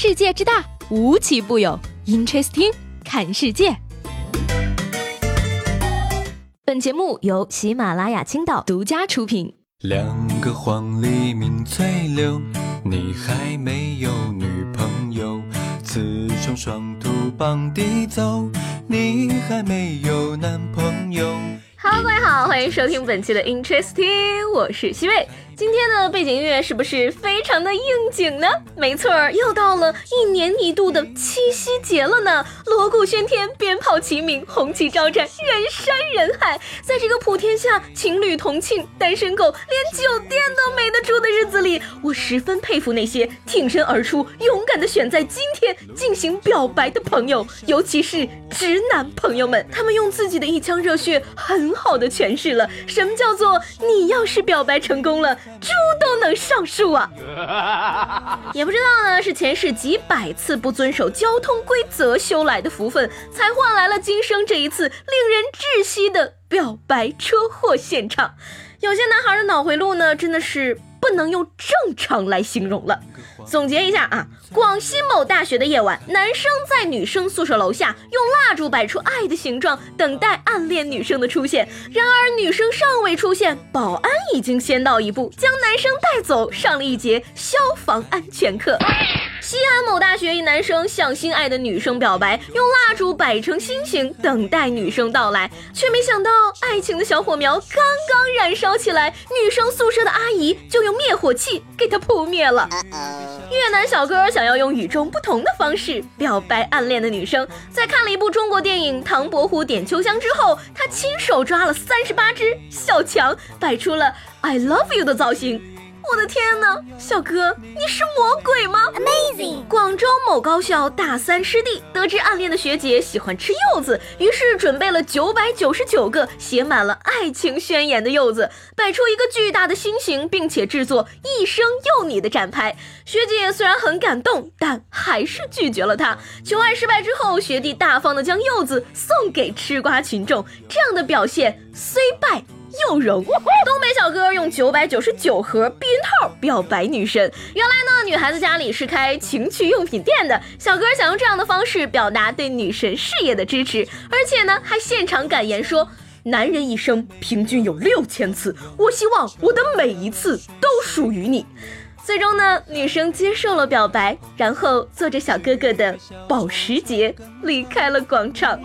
世界之大，无奇不有。Interesting，看世界。本节目由喜马拉雅青岛独家出品。两个黄鹂鸣翠柳，你还没有女朋友。雌雄双兔傍地走，你还没有男朋友。Hello，各位好，欢迎收听本期的 Interesting，我是西贝。今天的背景音乐是不是非常的应景呢？没错儿，又到了一年一度的七夕节了呢。锣鼓喧天，鞭炮齐鸣，红旗招展，人山人海。在这个普天下情侣同庆、单身狗连酒店都没得住的日子里，我十分佩服那些挺身而出、勇敢的选在今天进行表白的朋友，尤其是直男朋友们。他们用自己的一腔热血，很好的诠释了什么叫做你要是表白成功了。猪都能上树啊！也不知道呢，是前世几百次不遵守交通规则修来的福分，才换来了今生这一次令人窒息的表白车祸现场。有些男孩的脑回路呢，真的是不能用正常来形容了。总结一下啊，广西某大学的夜晚，男生在女生宿舍楼下用蜡烛摆出爱的形状，等待暗恋女生的出现。然而女生尚未出现，保安已经先到一步，将男生带走，上了一节消防安全课。西安某大学一男生向心爱的女生表白，用蜡烛摆成心形，等待女生到来，却没想到爱情的小火苗刚刚燃烧起来，女生宿舍的阿姨就用灭火器给他扑灭了。越南小哥想要用与众不同的方式表白暗恋的女生，在看了一部中国电影《唐伯虎点秋香》之后，他亲手抓了三十八只小强，摆出了 I love you 的造型。我的天哪，小哥，你是魔鬼吗？Amazing！广州某高校大三师弟得知暗恋的学姐喜欢吃柚子，于是准备了九百九十九个写满了爱情宣言的柚子，摆出一个巨大的心形，并且制作“一生有你”的展牌。学姐虽然很感动，但还是拒绝了他。求爱失败之后，学弟大方的将柚子送给吃瓜群众，这样的表现虽败。又荣，东北小哥用九百九十九盒避孕套表白女神。原来呢，女孩子家里是开情趣用品店的，小哥想用这样的方式表达对女神事业的支持，而且呢，还现场感言说：男人一生平均有六千次，我希望我的每一次都属于你。最终呢，女生接受了表白，然后坐着小哥哥的保时捷离开了广场。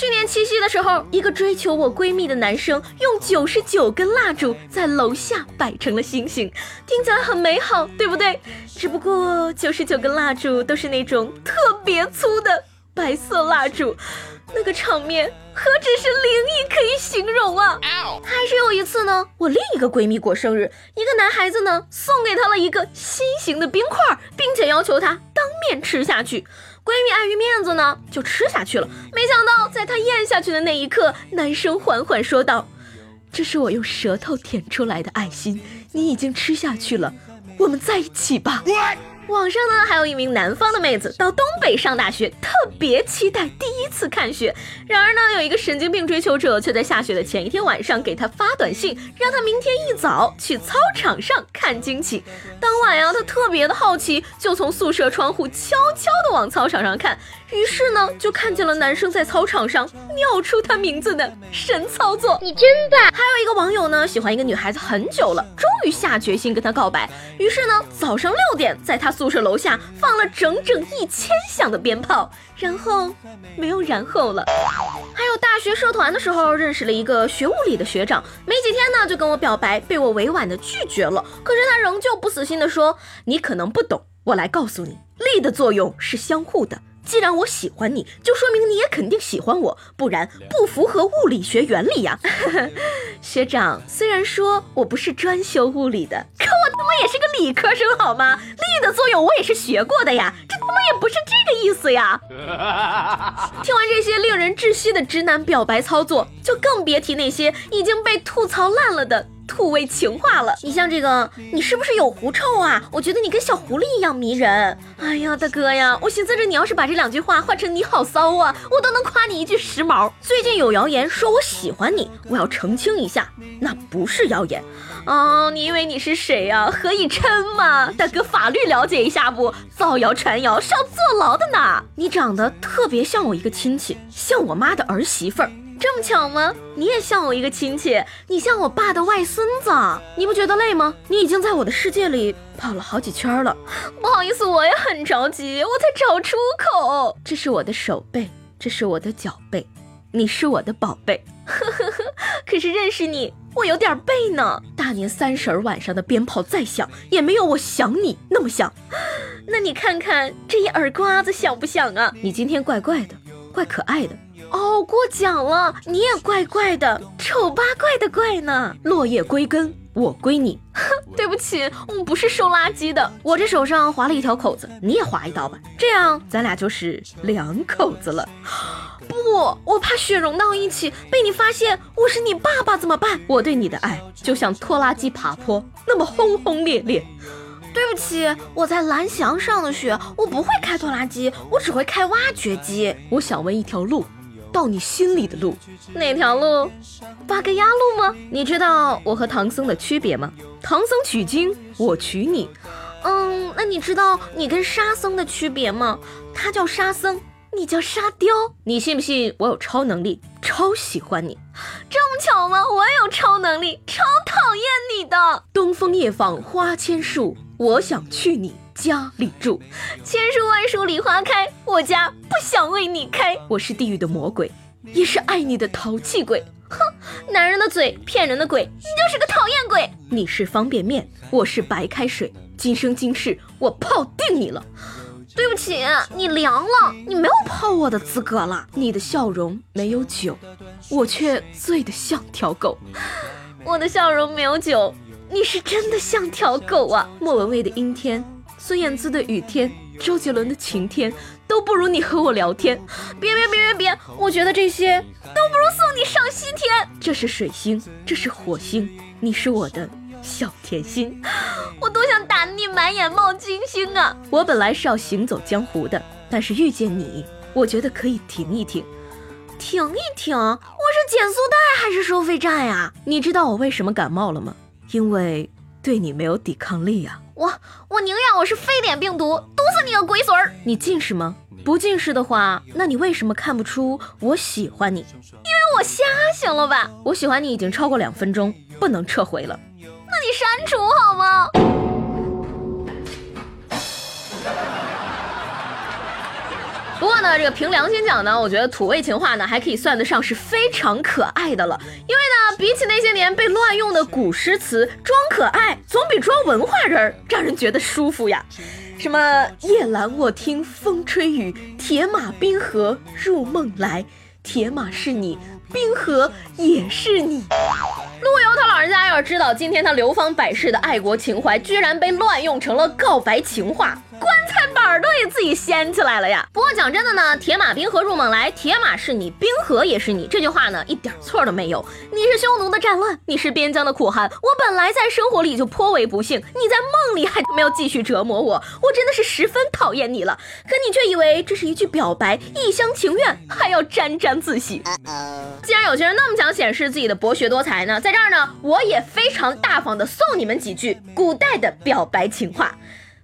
去年七夕的时候，一个追求我闺蜜的男生用九十九根蜡烛在楼下摆成了星星，听起来很美好，对不对？只不过九十九根蜡烛都是那种特别粗的白色蜡烛，那个场面何止是灵异可以形容啊！还是有一次呢，我另一个闺蜜过生日，一个男孩子呢送给她了一个心形的冰块，并且要求她当面吃下去。闺蜜碍于面子呢，就吃下去了。没想到，在她咽下去的那一刻，男生缓缓说道：“这是我用舌头舔出来的爱心，你已经吃下去了，我们在一起吧。”网上呢，还有一名南方的妹子到东北上大学，特别期待第一次看雪。然而呢，有一个神经病追求者却在下雪的前一天晚上给她发短信，让她明天一早去操场上看惊喜。当晚呀，她特别的好奇，就从宿舍窗户悄悄的往操场上看。于是呢，就看见了男生在操场上尿出他名字的神操作。你真棒！还有一个网友呢，喜欢一个女孩子很久了，终于下决心跟她告白。于是呢，早上六点在她宿舍楼下放了整整一千响的鞭炮，然后没有然后了。还有大学社团的时候认识了一个学物理的学长，没几天呢就跟我表白，被我委婉的拒绝了。可是他仍旧不死心的说：“你可能不懂，我来告诉你，力的作用是相互的。”既然我喜欢你，就说明你也肯定喜欢我，不然不符合物理学原理呀。学长，虽然说我不是专修物理的，可我他妈也是个理科生好吗？力的作用我也是学过的呀，这他妈也不是这个意思呀。听完这些令人窒息的直男表白操作，就更别提那些已经被吐槽烂了的。土味情话了，你像这个，你是不是有狐臭啊？我觉得你跟小狐狸一样迷人。哎呀，大哥呀，我寻思着你要是把这两句话换成你好骚啊，我都能夸你一句时髦。最近有谣言说我喜欢你，我要澄清一下，那不是谣言。哦，你以为你是谁呀？何以琛吗？大哥，法律了解一下不？造谣传谣是要坐牢的呢。你长得特别像我一个亲戚，像我妈的儿媳妇儿。这么巧吗？你也像我一个亲戚，你像我爸的外孙子。你不觉得累吗？你已经在我的世界里跑了好几圈了。不好意思，我也很着急，我在找出口。这是我的手背，这是我的脚背，你是我的宝贝。呵呵呵，可是认识你，我有点背呢。大年三十晚上的鞭炮再响，也没有我想你那么响。那你看看这一耳刮子响不响啊？你今天怪怪的，怪可爱的。哦，过奖了，你也怪怪的，丑八怪的怪呢。落叶归根，我归你。哼，对不起，我不是收垃圾的。我这手上划了一条口子，你也划一刀吧，这样咱俩就是两口子了。不，我怕血融到一起被你发现我是你爸爸怎么办？我对你的爱就像拖拉机爬坡那么轰轰烈烈。对不起，我在蓝翔上的学，我不会开拖拉机，我只会开挖掘机。我想问一条路。到你心里的路，哪条路？八格鸭路吗？你知道我和唐僧的区别吗？唐僧取经，我取你。嗯，那你知道你跟沙僧的区别吗？他叫沙僧，你叫沙雕。你信不信我有超能力？超喜欢你，这么巧吗？我也有超能力，超讨厌你的。东风夜放花千树，我想去你。家里住，千树万树梨花开，我家不想为你开。我是地狱的魔鬼，也是爱你的淘气鬼。哼，男人的嘴骗人的鬼，你就是个讨厌鬼。你是方便面，我是白开水，今生今世我泡定你了。对不起，你凉了，你没有泡我的资格了。你的笑容没有酒，我却醉得像条狗。我的笑容没有酒，你是真的像条狗啊。莫文蔚的阴天。孙燕姿的雨天，周杰伦的晴天，都不如你和我聊天。别别别别别，我觉得这些都不如送你上西天。这是水星，这是火星，你是我的小甜心，我多想打你满眼冒金星啊！我本来是要行走江湖的，但是遇见你，我觉得可以停一停，停一停。我是减速带还是收费站呀？你知道我为什么感冒了吗？因为对你没有抵抗力呀。我我宁愿我是非典病毒，毒死你个龟孙儿！你近视吗？不近视的话，那你为什么看不出我喜欢你？因为我瞎行了吧？我喜欢你已经超过两分钟，不能撤回了。那，这个凭良心讲呢，我觉得土味情话呢还可以算得上是非常可爱的了。因为呢，比起那些年被乱用的古诗词，装可爱总比装文化人儿让人觉得舒服呀。什么夜阑卧听风吹雨，铁马冰河入梦来，铁马是你，冰河也是你。陆游他老人家要是知道今天他流芳百世的爱国情怀，居然被乱用成了告白情话。棺材板儿都给自己掀起来了呀！不过讲真的呢，铁马冰河入梦来，铁马是你，冰河也是你，这句话呢一点错都没有。你是匈奴的战乱，你是边疆的苦寒，我本来在生活里就颇为不幸，你在梦里还没有继续折磨我，我真的是十分讨厌你了。可你却以为这是一句表白，一厢情愿，还要沾沾自喜。既然有些人那么想显示自己的博学多才呢，在这儿呢，我也非常大方的送你们几句古代的表白情话。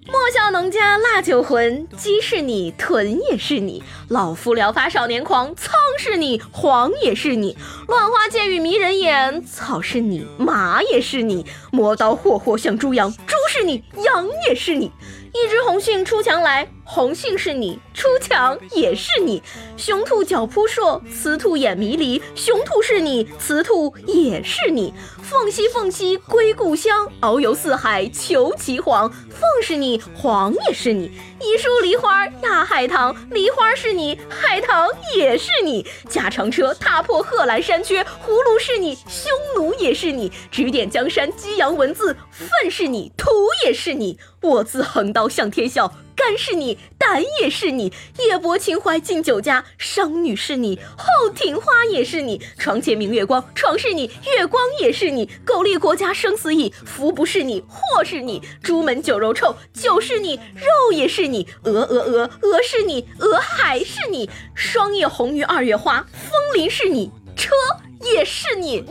莫笑农家腊酒浑，鸡是你，豚也是你。老夫聊发少年狂，苍是你，黄也是你。乱花渐欲迷人眼，草是你，马也是你。磨刀霍霍向猪羊，猪是你，羊也是你。一枝红杏出墙来，红杏是你，出墙也是你。雄兔脚扑朔，雌兔眼迷离，雄兔是你，雌兔也是你。凤兮凤兮归故乡，遨游四海求其凰。凤是你，凰也是你。一树梨花压海棠，梨花是你，海棠也是你。驾长车踏破贺兰山缺，葫芦是你，匈奴也是你。指点江山激扬文字，粪是你，土也是你。我自横刀向天笑。肝是你，胆也是你；夜泊秦淮近酒家，商女是你，后庭花也是你；床前明月光，床是你，月光也是你；苟利国家生死以，福不是你，祸是你；朱门酒肉臭，酒是你，肉也是你；鹅鹅鹅，鹅是你，鹅还是你；霜叶红于二月花，风铃是你，车也是你。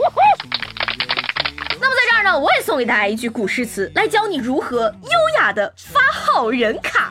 那么在这。儿呢，我也送给大家一句古诗词，来教你如何优雅的发好人卡。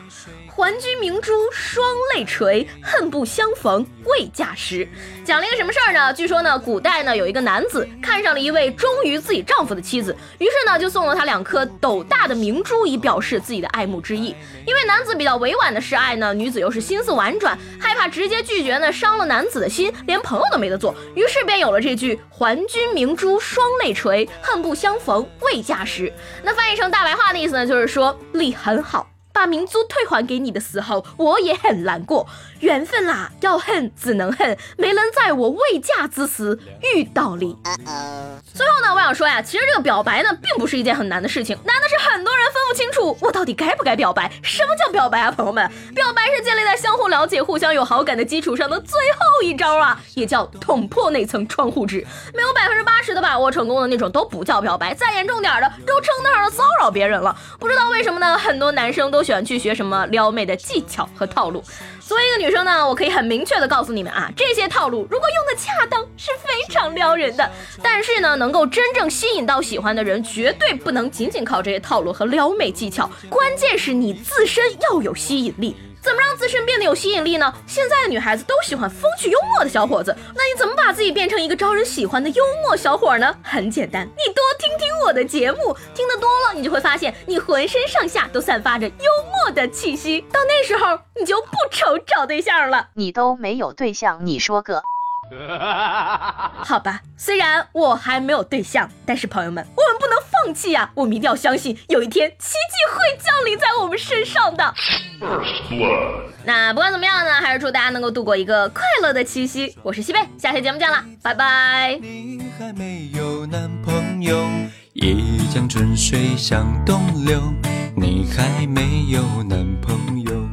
还君明珠双泪垂，恨不相逢未嫁时。讲了一个什么事儿呢？据说呢，古代呢有一个男子看上了一位忠于自己丈夫的妻子，于是呢就送了他两颗斗大的明珠，以表示自己的爱慕之意。因为男子比较委婉的示爱呢，女子又是心思婉转，害怕直接拒绝呢伤了男子的心，连朋友都没得做，于是便有了这句“还君明珠双泪垂，恨不相逢未嫁时”。那翻译成大白话的意思呢，就是说力 很好。把明珠退还给你的时候，我也很难过。缘分啦，要恨只能恨，没能在我未嫁之时遇到你。最后呢，我想说呀，其实这个表白呢，并不是一件很难的事情，难的是很多人分不清楚我到底该不该表白。什么叫表白啊，朋友们？表白是建立在相互了解、互相有好感的基础上的最后一招啊，也叫捅破那层窗户纸。没有百分之八十的把握成功的那种都不叫表白，再严重点的都称得上骚扰别人了。不知道为什么呢？很多男生都喜欢去学什么撩妹的技巧和套路。作为一个女生呢，我可以很明确的告诉你们啊，这些套路如果用的恰当，是非常撩人的。但是呢，能够真正吸引到喜欢的人，绝对不能仅仅靠这些套路和撩妹技巧，关键是你自身要有吸引力。怎么让自身变得有吸引力呢？现在的女孩子都喜欢风趣幽默的小伙子，那你怎么把自己变成一个招人喜欢的幽默小伙呢？很简单，你多我的节目，听得多了，你就会发现你浑身上下都散发着幽默的气息。到那时候，你就不愁找对象了。你都没有对象，你说个？好吧，虽然我还没有对象，但是朋友们，我们不能放弃呀！我们一定要相信，有一天奇迹会降临在我们身上的。那不管怎么样呢，还是祝大家能够度过一个快乐的七夕。我是西贝，下期节目见了，拜拜。你还没有男朋友，一江春水向东流。你还没有男朋友，